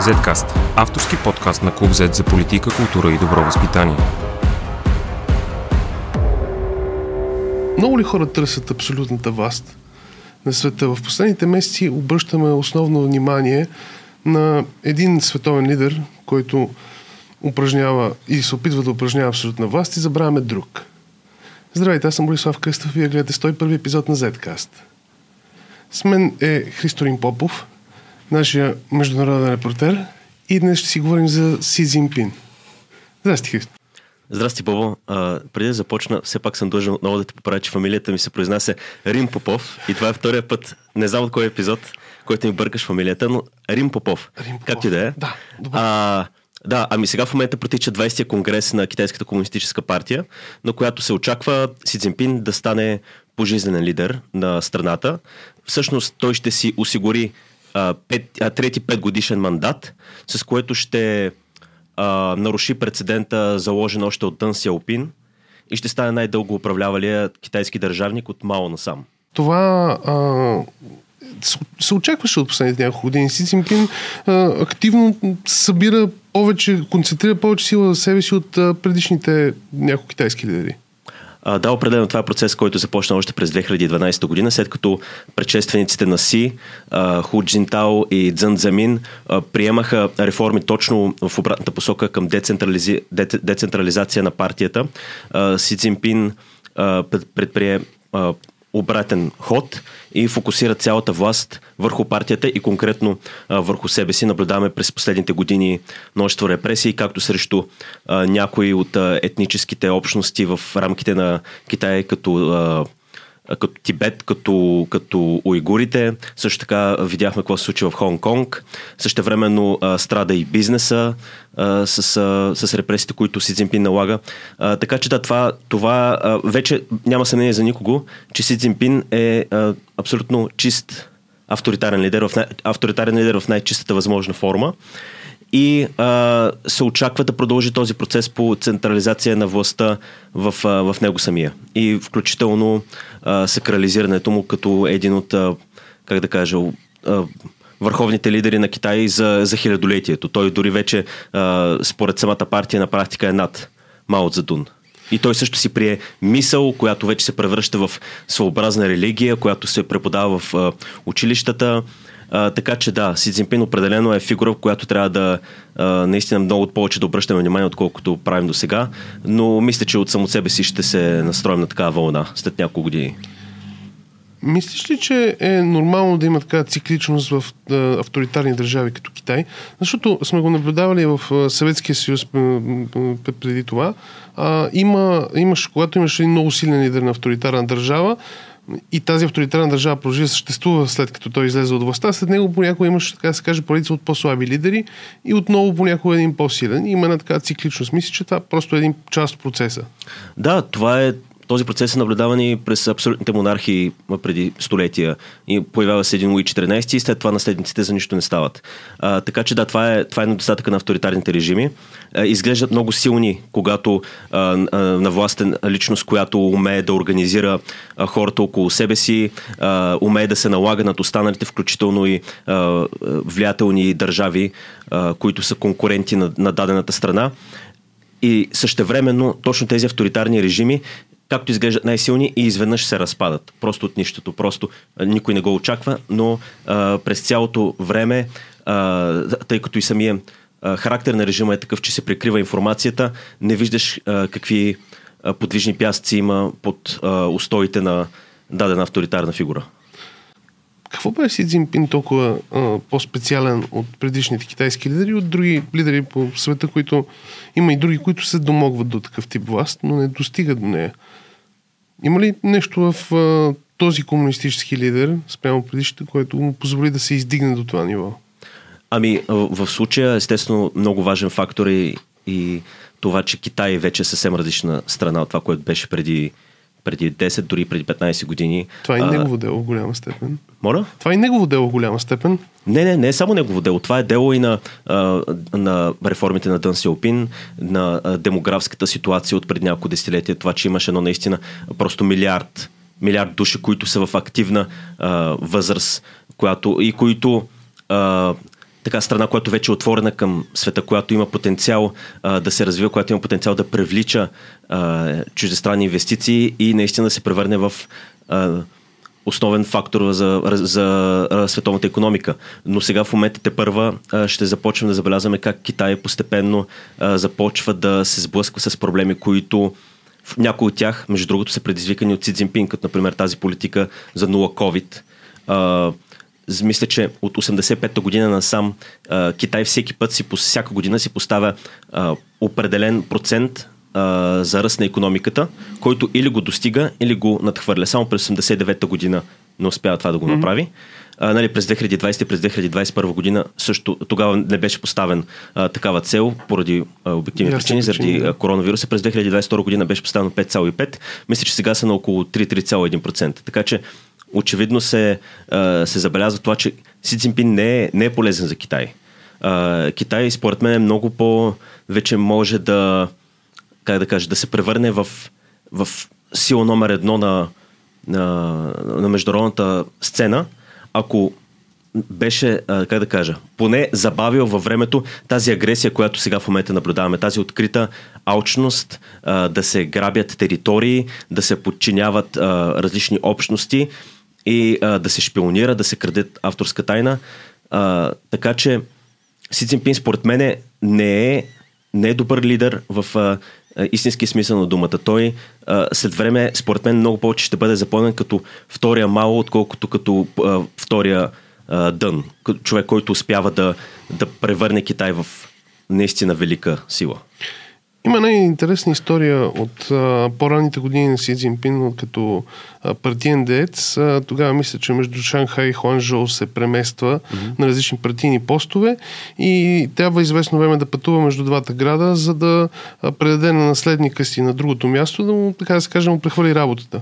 Zcast – авторски подкаст на Клуб Z за политика, култура и добро възпитание. Много ли хора търсят абсолютната власт на света? В последните месеци обръщаме основно внимание на един световен лидер, който упражнява и се опитва да упражнява абсолютна власт и забравяме друг. Здравейте, аз съм Борислав Кръстов и вие гледате 101 епизод на Zcast. С мен е Христорин Попов, нашия международен репортер и днес ще си говорим за Си Цзинпин. Здрасти, Христо. Здрасти, Бобо. А, преди да започна, все пак съм дължен отново да те поправя, че фамилията ми се произнася Рим Попов и това е втория път, не знам от кой епизод, който ми бъркаш фамилията, но Рим Попов. Рим Попов. Както и да е. Да, добре. А, да, ами сега в момента протича 20-я конгрес на Китайската комунистическа партия, на която се очаква Си Цзинпин да стане пожизнен лидер на страната. Всъщност той ще си осигури а, пет, а, трети петгодишен мандат, с което ще а, наруши прецедента, заложен още от Дън Сяопин и ще стане най-дълго управлявалия китайски държавник от Мао насам. Това а, се- очакваше от последните няколко години. Си Цзинпин а, активно събира повече, концентрира повече сила за себе си от а, предишните няколко китайски лидери. Да, определено това е процес, който започна още през 2012 година, след като предшествениците на Си, Ху Джинтао и Цзън Цзамин а, приемаха реформи точно в обратната посока към децентрализи... децентрализация на партията. Си Цзинпин а, пред- предприе обратен ход и фокусира цялата власт върху партията и конкретно а, върху себе си. Наблюдаваме през последните години множество репресии, както срещу а, някои от а, етническите общности в рамките на Китай, като а, като Тибет, като, като уйгурите. Също така видяхме какво се случи в Хонг-Конг. Също времено страда и бизнеса а, с, а, с репресиите, които Си Цзинпин налага. А, така че да, това, това а, вече няма съмнение за никого, че Си Цзинпин е а, абсолютно чист авторитарен лидер, в най- авторитарен лидер в най-чистата възможна форма и а, се очаква да продължи този процес по централизация на властта в, а, в него самия. И включително а, сакрализирането му като един от, а, как да кажа, а, върховните лидери на Китай за, за хилядолетието. Той дори вече, а, според самата партия, на практика е над Мао Цзедун. И той също си прие мисъл, която вече се превръща в своеобразна религия, която се преподава в а, училищата. А, така че да, Си Цзинпин определено е фигура, в която трябва да а, наистина много повече да обръщаме внимание, отколкото правим до сега. Но мисля, че от само себе си ще се настроим на такава вълна след няколко години. Мислиш ли, че е нормално да има така цикличност в авторитарни държави като Китай? Защото сме го наблюдавали в Съветския съюз преди това. Има, имаш, когато имаш един много силен лидер на авторитарна държава, и тази авторитарна държава продължи да съществува след като той излезе от властта, след него понякога имаш, така да се каже, поредица от по-слаби лидери и отново понякога един по-силен. Има една така цикличност. Мисля, че това просто е един част от процеса. Да, това е този процес е наблюдаван и през абсолютните монархии преди столетия. И появява се един Луи 14 и след това наследниците за нищо не стават. А, така че да, това е, това е недостатъка на авторитарните режими. А, изглеждат много силни, когато а, а, на властен личност, която умее да организира а, хората около себе си, а, умее да се налага над останалите, включително и а, влиятелни държави, а, които са конкуренти на, на дадената страна. И същевременно точно тези авторитарни режими както изглеждат най-силни и изведнъж се разпадат. Просто от нищото. Просто никой не го очаква, но а, през цялото време, а, тъй като и самия а, характер на режима е такъв, че се прикрива информацията, не виждаш а, какви а, подвижни пясъци има под а, устоите на дадена авторитарна фигура. Какво бе Си Цзинпин толкова а, по-специален от предишните китайски лидери и от други лидери по света, които има и други, които се домогват до такъв тип власт, но не достигат до нея? Има ли нещо в а, този комунистически лидер, спрямо предишните, което му позволи да се издигне до това ниво? Ами, в в случая, естествено, много важен фактор е и това, че Китай вече е съвсем различна страна от това, което беше преди, преди 10, дори преди 15 години. Това е А, негово дело в голяма степен. Моля? Това е негово дело в голяма степен. Не, не, не е само негово дело. Това е дело и на, а, на реформите на Дън Сяопин, на а, демографската ситуация от преди няколко десетилетия. Това, че имаше едно наистина просто милиард, милиард души, които са в активна а, възраст, която, и които а, така страна, която вече е отворена към света, която има потенциал а, да се развива, която има потенциал да привлича а, чуждестранни инвестиции и наистина да се превърне в а, основен фактор за, за, световната економика. Но сега в момента те първа ще започнем да забелязваме как Китай постепенно а, започва да се сблъсква с проблеми, които някои от тях, между другото, са предизвикани от Си Цзинпин, като например тази политика за нула COVID. А, мисля, че от 85-та година насам а, Китай всеки път си, всяка година си поставя а, определен процент а, за ръст на економиката, който или го достига, или го надхвърля. Само през 89-та година не успява това да го mm-hmm. направи. А, нали, през 2020 и през 2021 година също тогава не беше поставен а, такава цел поради а, обективни причини, заради да. коронавируса. През 2022 година беше поставено 5,5. Мисля, че сега са на около 3-3,1%. Така че очевидно се, а, се забелязва това, че Си Цзинпин не е, не е полезен за Китай. Китай, според мен, е много по... вече може да, как да кажа, да се превърне в, в сила номер едно на, на, на международната сцена, ако беше, как да кажа, поне забавил във времето тази агресия, която сега в момента наблюдаваме, тази открита алчност, да се грабят територии, да се подчиняват различни общности и а, да се шпионира, да се крадат авторска тайна. А, така че Си Цинпин според мен не е, не е добър лидер в а, истински смисъл на думата. Той а, след време, според мен, много повече ще бъде запомнен като втория Мао, отколкото като а, втория а, Дън. Човек, който успява да, да превърне Китай в наистина велика сила. Има една интересна история от а, по-ранните години на Си Цзинпин като а, партиен деец. А, тогава мисля, че между Шанхай и Хуанчжоу се премества mm-hmm. на различни партийни постове и трябва известно време да пътува между двата града, за да а, предаде на наследника си на другото място, да му, така да се каже, му прехвърли работата.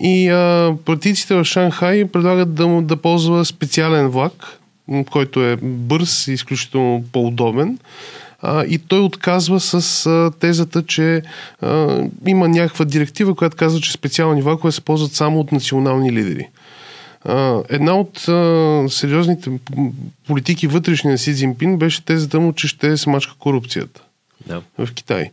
И а, партийците в Шанхай предлагат да му да ползва специален влак, който е бърз и изключително по-удобен а, и той отказва с а, тезата, че а, има някаква директива, която казва, че специални влакове се ползват само от национални лидери. Една от сериозните политики вътрешни на Си Цзинпин беше тезата му, че ще смачка корупцията. Да. в Китай.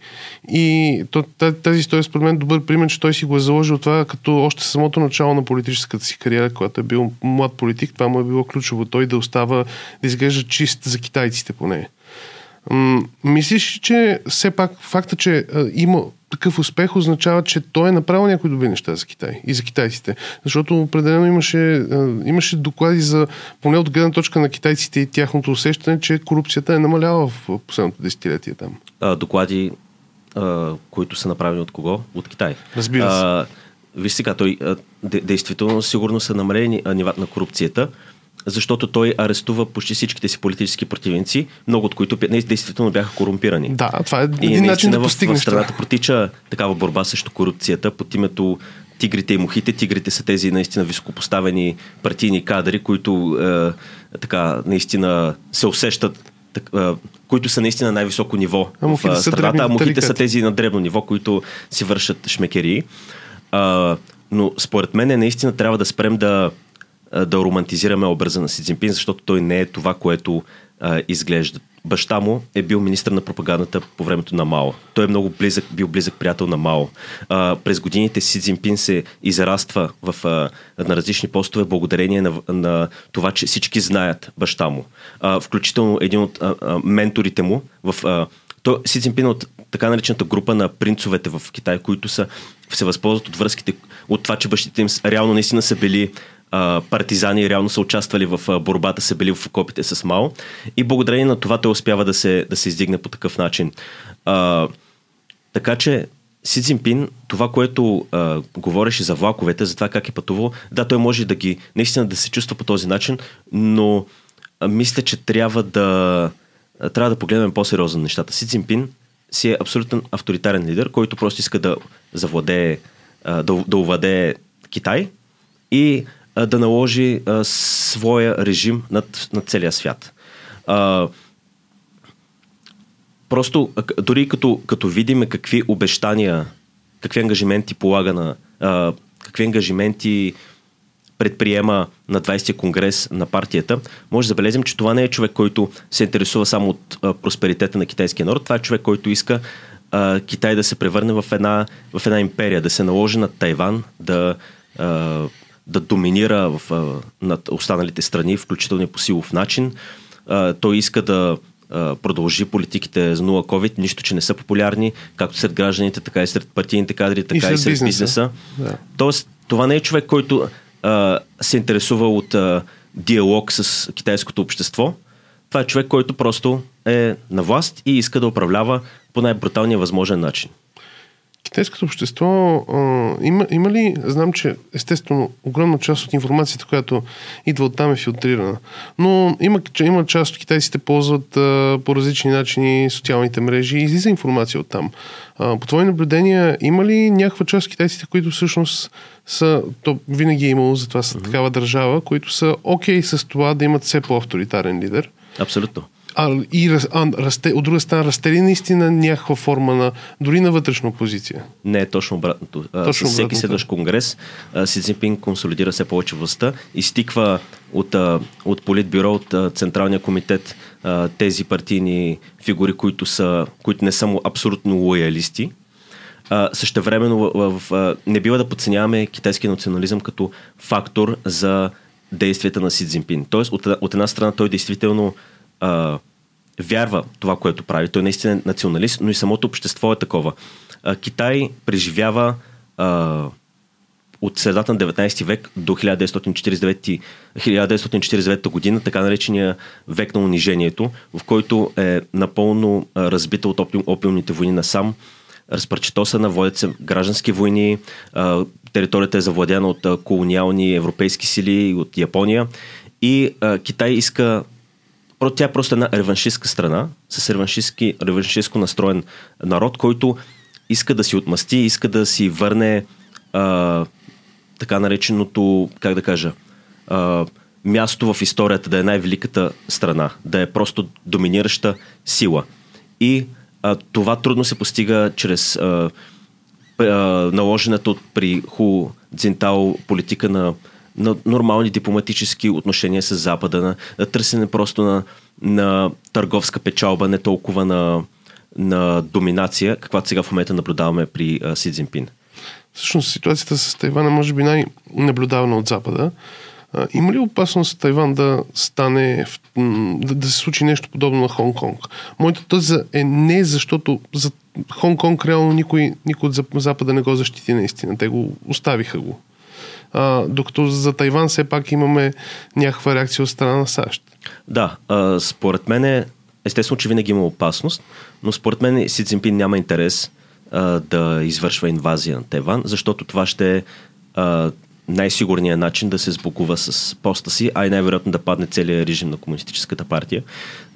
И то, тази история според мен е добър пример, че той си го е заложил това като още самото начало на политическата си кариера, когато е бил млад политик, това му е било ключово. Той да остава, да изглежда чист за китайците поне. Мислиш, че все пак факта, че а, има такъв успех означава, че той е направил някои добри неща за Китай и за китайците. Защото определено имаше, а, имаше доклади за, поне от гледна точка на китайците и тяхното усещане, че корупцията е намаляла в последното десетилетие там. А, доклади, а, които са направени от кого? От Китай. Разбира се. А, виж сега, той а, действително сигурно са намалени нивата на корупцията защото той арестува почти всичките си политически противници, много от които действително бяха корумпирани. Да, това е един и начин да постигнеш. В, в страната протича такава борба срещу корупцията под името тигрите и мухите. Тигрите са тези наистина високопоставени партийни кадри, които е, така наистина се усещат които са наистина най-високо ниво а в страната, а мухите са тези на дребно ниво, които си вършат шмекери. А, но според мен наистина трябва да спрем да да романтизираме образа на Си Цзинпин, защото той не е това, което а, изглежда. Баща му е бил министр на пропагандата по времето на Мао. Той е много близък, бил близък приятел на Мао. А, през годините Си Цзинпин се израства в, а, на различни постове благодарение на, на това, че всички знаят баща му. А, включително един от а, а, менторите му в... А, той, Си Цзинпин е от така наречената група на принцовете в Китай, които са, се възползват от връзките, от това, че бащите им реално наистина са били партизани реално са участвали в борбата, са били в окопите с Мао и благодарение на това той успява да се, да се издигне по такъв начин. А, така че Си Цзинпин, това, което а, говореше за влаковете, за това как е пътувал, да, той може да ги, наистина да се чувства по този начин, но а, мисля, че трябва да, трябва да погледнем по-сериозно нещата. Си Цзинпин си е абсолютен авторитарен лидер, който просто иска да завладее, а, да, да овладее Китай и да наложи а, своя режим над, над целия свят. А, просто, дори като, като видим какви обещания, какви ангажименти полага на, а, какви ангажименти предприема на 20-я конгрес на партията, може да забелезим, че това не е човек, който се интересува само от а, просперитета на китайския народ. Това е човек, който иска а, Китай да се превърне в една, в една империя, да се наложи на Тайван, да, а, да доминира в, над останалите страни, включително и по силов начин. Той иска да продължи политиките за нула COVID, нищо, че не са популярни, както сред гражданите, така и сред партийните кадри, така и, и сред бизнеса. бизнеса. Да. Тоест, това не е човек, който а, се интересува от а, диалог с китайското общество. Това е човек, който просто е на власт и иска да управлява по най-бруталния възможен начин. Китайското общество а, има, има ли, знам, че естествено огромна част от информацията, която идва от там е филтрирана, но има, че има част от китайците ползват а, по различни начини социалните мрежи и излиза информация от там. А, по твои наблюдения, има ли някаква част от китайците, които всъщност са, то винаги е имало, затова са mm-hmm. такава държава, които са окей okay с това да имат все по-авторитарен лидер? Абсолютно. А, и а, расте, от друга страна, расте ли наистина някаква форма на, дори на вътрешна опозиция? Не, точно обратното. Точно С всеки следващ конгрес Си Цзинпин консолидира все повече властта, изтиква от, от политбюро, от Централния комитет тези партийни фигури, които, са, които не са му абсолютно лоялисти. В, в, не бива да подценяваме китайския национализъм като фактор за действията на Си Цзинпин. Тоест, от, от една страна той действително а, вярва това, което прави. Той наистина е националист, но и самото общество е такова. А, Китай преживява а, от средата на 19 век до 1949, 1949 година, така наречения век на унижението, в който е напълно разбита от опилните войни на сам, разпърчетосана, водят се граждански войни, територията е завладяна от колониални европейски сили от Япония и Китай иска тя е просто една реваншистска страна, с реваншистско настроен народ, който иска да си отмъсти, иска да си върне а, така нареченото, как да кажа, а, място в историята да е най-великата страна, да е просто доминираща сила. И а, това трудно се постига чрез а, а, наложената от при Ху Цзинтао политика на на нормални дипломатически отношения с Запада, на, на търсене просто на, на търговска печалба, не толкова на, на доминация, каквато сега в момента наблюдаваме при а, Си Цзинпин. Всъщност ситуацията с Тайван е може би най-наблюдавана от Запада. А, има ли опасност Тайван да стане, да, да се случи нещо подобно на Хонг-Конг? Моята теза е не защото за Хонг-Конг реално никой, никой от Запада не го защити наистина. Те го оставиха го а, докато за Тайван все пак имаме някаква реакция от страна на САЩ. Да, а, според мен е, естествено, че винаги има опасност, но според мен Си Цзинпин няма интерес а, да извършва инвазия на Тайван, защото това ще е най-сигурният начин да се сбогува с поста си, а и най-вероятно да падне целият режим на Комунистическата партия,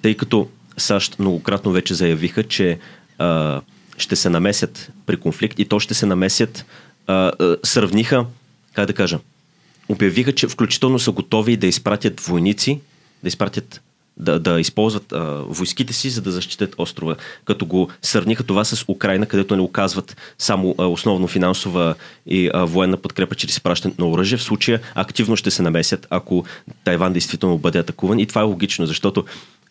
тъй като САЩ многократно вече заявиха, че а, ще се намесят при конфликт и то ще се намесят, а, а, сравниха как да кажа, обявиха, че включително са готови да изпратят войници, да изпратят да, да използват а, войските си, за да защитят острова. Като го сравниха това с Украина, където не оказват само а, основно финансова и а, военна подкрепа чрез изпращането на оръжие. В случая активно ще се намесят, ако Тайван действително бъде атакуван. И това е логично, защото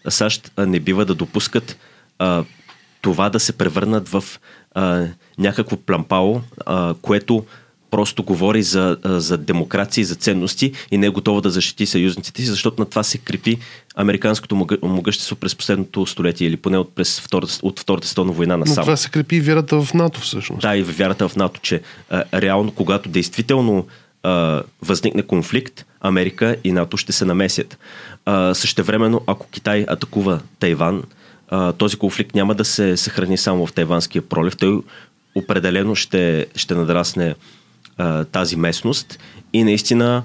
САЩ не бива да допускат а, това да се превърнат в а, някакво плампало, а, което просто говори за, за демокрация и за ценности и не е готова да защити съюзниците си, защото на това се крепи американското могъщество през последното столетие или поне от, през втората, от Втората световна война на сам. това се крепи вярата в НАТО всъщност. Да, и вярата в НАТО, че а, реално, когато действително а, възникне конфликт, Америка и НАТО ще се намесят. А, същевременно, ако Китай атакува Тайван, а, този конфликт няма да се съхрани само в Тайванския пролив. Той определено ще, ще надрасне тази местност и наистина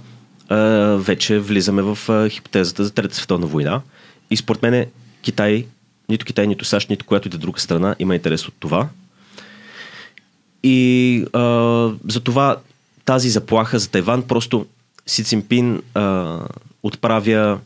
а, вече влизаме в а, хипотезата за Трета световна война. И според мен Китай, нито Китай, нито САЩ, нито която и да друга страна има интерес от това. И а, за това тази заплаха за Тайван просто Си Цимпин а, отправя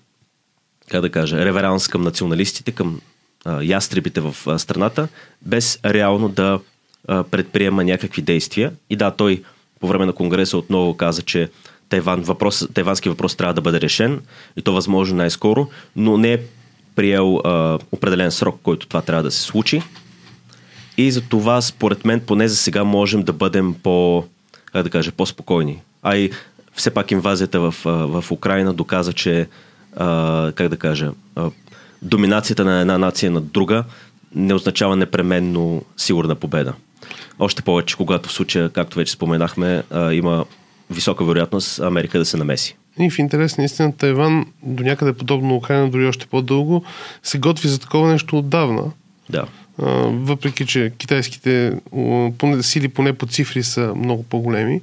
как да кажа, реверанс към националистите, към а, ястребите в а, страната, без реално да а, предприема някакви действия. И да, той по време на Конгреса отново каза, че Тайван, въпрос, тайвански въпрос трябва да бъде решен и то възможно най-скоро, но не е приел а, определен срок, който това трябва да се случи. И за това, според мен, поне за сега можем да бъдем по, как да кажа, по-спокойни. А и все пак инвазията в, в Украина доказа, че, а, как да кажа, а, доминацията на една нация над друга не означава непременно сигурна победа. Още повече, когато в случая, както вече споменахме, а, има висока вероятност Америка да се намеси. И в интерес на истина Тайван, до някъде подобно на Украина, дори още по-дълго, се готви за такова нещо отдавна. Да. А, въпреки, че китайските поне, сили поне по цифри са много по-големи,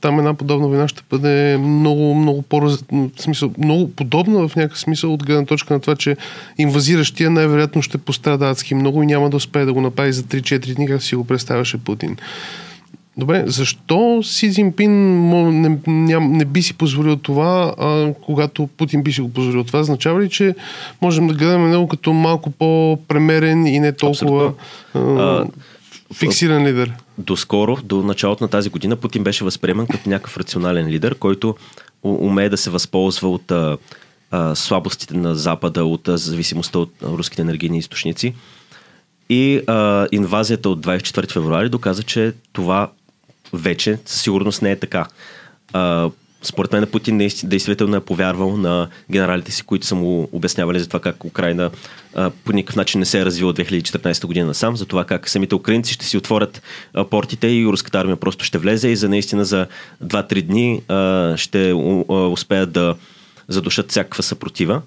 там една подобна война ще бъде много, много по смисъл, много подобна в някакъв смисъл от гледна точка на това, че инвазиращия най-вероятно ще пострада адски много и няма да успее да го направи за 3-4 дни, как си го представяше Путин. Добре, защо Си Цзинпин не, не, не би си позволил това, а когато Путин би си го позволил това? Означава ли, че можем да гледаме него като малко по-премерен и не толкова а, фиксиран лидер? Доскоро, до началото на тази година, Путин беше възприеман като някакъв рационален лидер, който умее да се възползва от а, а, слабостите на Запада, от а, зависимостта от руските енергийни източници. И а, инвазията от 24 февруари доказа, че това вече със сигурност не е така. А, според мен Путин действително е повярвал на генералите си, които са му обяснявали за това как Украина а, по никакъв начин не се е развила от 2014 година насам, за това как самите украинци ще си отворят а, портите и руската армия просто ще влезе и за наистина за 2-3 дни а, ще а, успеят да задушат всякаква съпротива.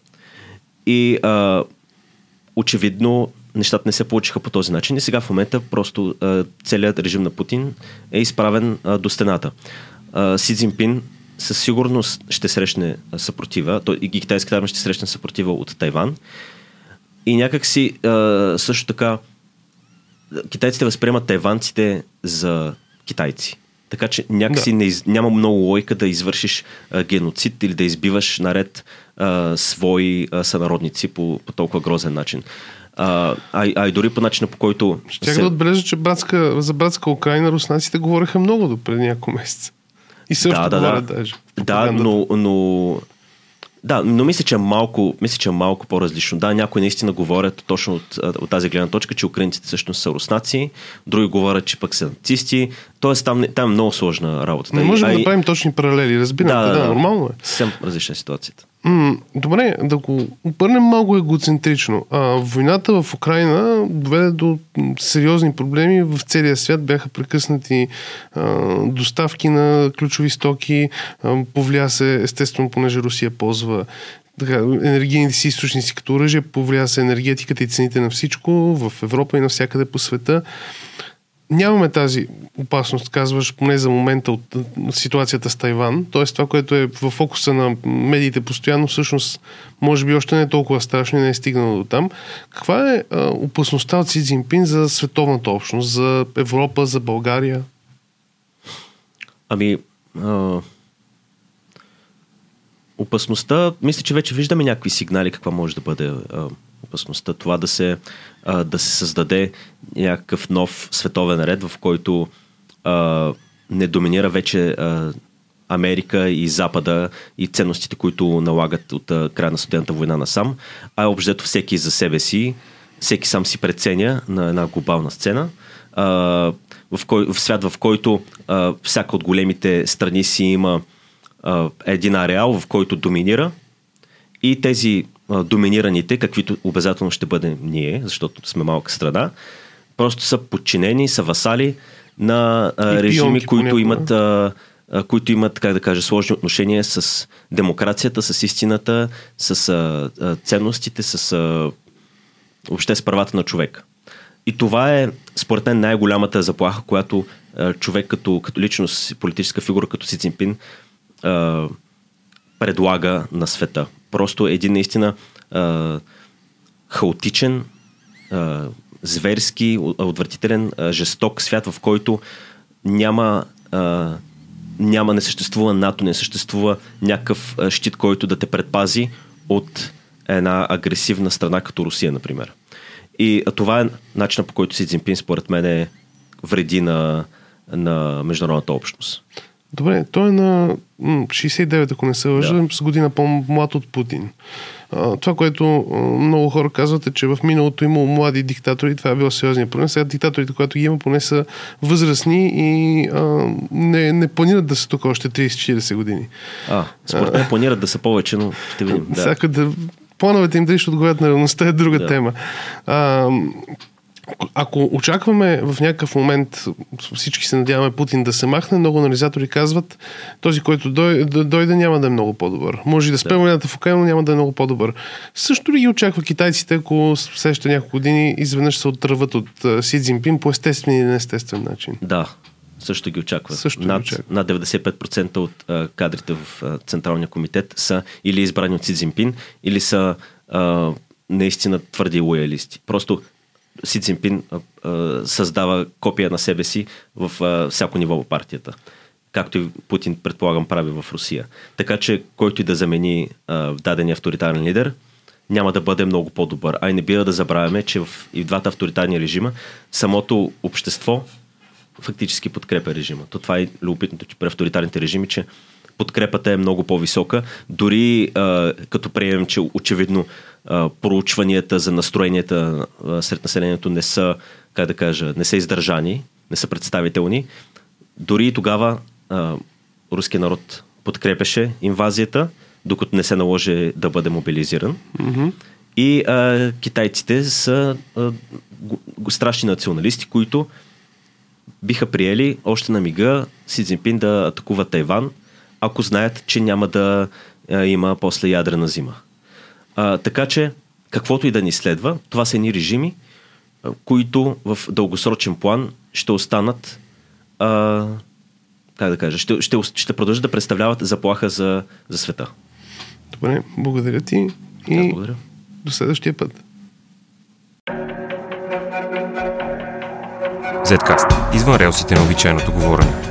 И а, очевидно нещата не се получиха по този начин и сега в момента просто а, целият режим на Путин е изправен а, до стената. А, Си Цзинпин със сигурност ще срещне съпротива, то, и китайската армия ще срещне съпротива от Тайван. И някак си а, също така китайците възприемат тайванците за китайци. Така че някакси да. не няма много лойка да извършиш а, геноцид или да избиваш наред а, свои а, сънародници по, по толкова грозен начин. А, а, а и дори по начина по който... Ще се... да отбележа, че братска, за братска Украина руснаците говореха много до преди няколко месеца. И също да, да, говорят да. даже. Да, но, но да, но мисля, че е малко, мисля, че е малко по-различно. Да, някои наистина говорят точно от, от тази гледна точка, че украинците всъщност са руснаци, други говорят, че пък са нацисти. Тоест там, там е много сложна работа. Не можем а да и... правим точни паралели, разбирате, да, да, да, нормално е. Съвсем различна ситуацията. Добре, да го обърнем малко егоцентрично. А, войната в Украина доведе до сериозни проблеми. В целия свят бяха прекъснати а, доставки на ключови стоки. А, повлия се, естествено, понеже Русия ползва така, енергийните си източници като оръжие, повлия се енергетиката и цените на всичко в Европа и навсякъде по света нямаме тази опасност, казваш, поне за момента от ситуацията с Тайван. Тоест това, което е в фокуса на медиите постоянно, всъщност, може би още не е толкова страшно и не е стигнало до там. Каква е а, опасността от Си Цзинпин за световната общност, за Европа, за България? Ами, а, опасността, мисля, че вече виждаме някакви сигнали каква може да бъде а, опасността. Това да се, а, да се създаде някакъв нов световен ред, в който а, не доминира вече а, Америка и Запада и ценностите, които налагат от а, края на студената война насам, а обжето всеки за себе си, всеки сам си преценя на една глобална сцена, а, в, кой, в свят, в който а, всяка от големите страни си има а, един ареал, в който доминира и тези доминираните, каквито обязателно ще бъдем ние, защото сме малка страна, просто са подчинени, са васали на а, режими, които имат, а, които имат, как да кажа, сложни отношения с демокрацията, с истината, с а, ценностите, с а, въобще с правата на човека. И това е, според мен, най-голямата заплаха, която а, човек като, като личност, политическа фигура, като Си Цинпин, а, предлага на света. Просто един наистина а, хаотичен, а, зверски, отвратителен, а, жесток свят, в който няма, а, няма, не съществува НАТО, не съществува някакъв щит, който да те предпази от една агресивна страна като Русия, например. И това е начинът по който Си Цзинпин, според мен, е вреди на, на международната общност. Добре, той е на 69, ако не се лъжа, да. с година по-млад от Путин. А, това, което а, много хора казват е, че в миналото имало млади диктатори, това е било сериозния проблем. Сега диктаторите, които ги има, поне са възрастни и а, не, не планират да са тук още 30-40 години. А, според мен планират да са повече, но ще видим. Да. да плановете им дали ще отговарят на реалността е друга да. тема. А, ако очакваме в някакъв момент, всички се надяваме Путин да се махне, много анализатори казват, този, който дойде, дойде няма да е много по-добър. Може и да спре войната в Украина, но няма да е много по-добър. Също ли ги очаква китайците, ако следващите няколко години изведнъж се оттръват от Си Цзинпин по естествен или неестествен начин? Да, също ги очакват. Също над, ги очаква. над 95% от а, кадрите в а, Централния комитет са или избрани от Си Цзинпин, или са а, наистина твърди лоялисти. Просто си Цинпин създава копия на себе си в а, всяко ниво в партията. Както и Путин, предполагам, прави в Русия. Така че, който и да замени а, дадения авторитарен лидер, няма да бъде много по-добър. А и не бива да забравяме, че в и в двата авторитарни режима самото общество фактически подкрепя режима. То това е любопитното, при авторитарните режими, че подкрепата е много по-висока. Дори а, като приемем, че очевидно а, проучванията за настроенията а, сред населението не са, как да кажа, не са издържани, не са представителни. Дори и тогава а, руския народ подкрепеше инвазията, докато не се наложи да бъде мобилизиран. Mm-hmm. И а, китайците са а, страшни националисти, които биха приели още на мига Си Цзинпин да атакува Тайван, ако знаят, че няма да а, има после ядрена зима. А, така че, каквото и да ни следва, това са едни режими, които в дългосрочен план ще останат а, как да кажа, ще, ще, ще продължат да представляват заплаха за, за света. Добре, благодаря ти и да, благодаря. до следващия път. Zcast. Извън релсите на обичайното говорене.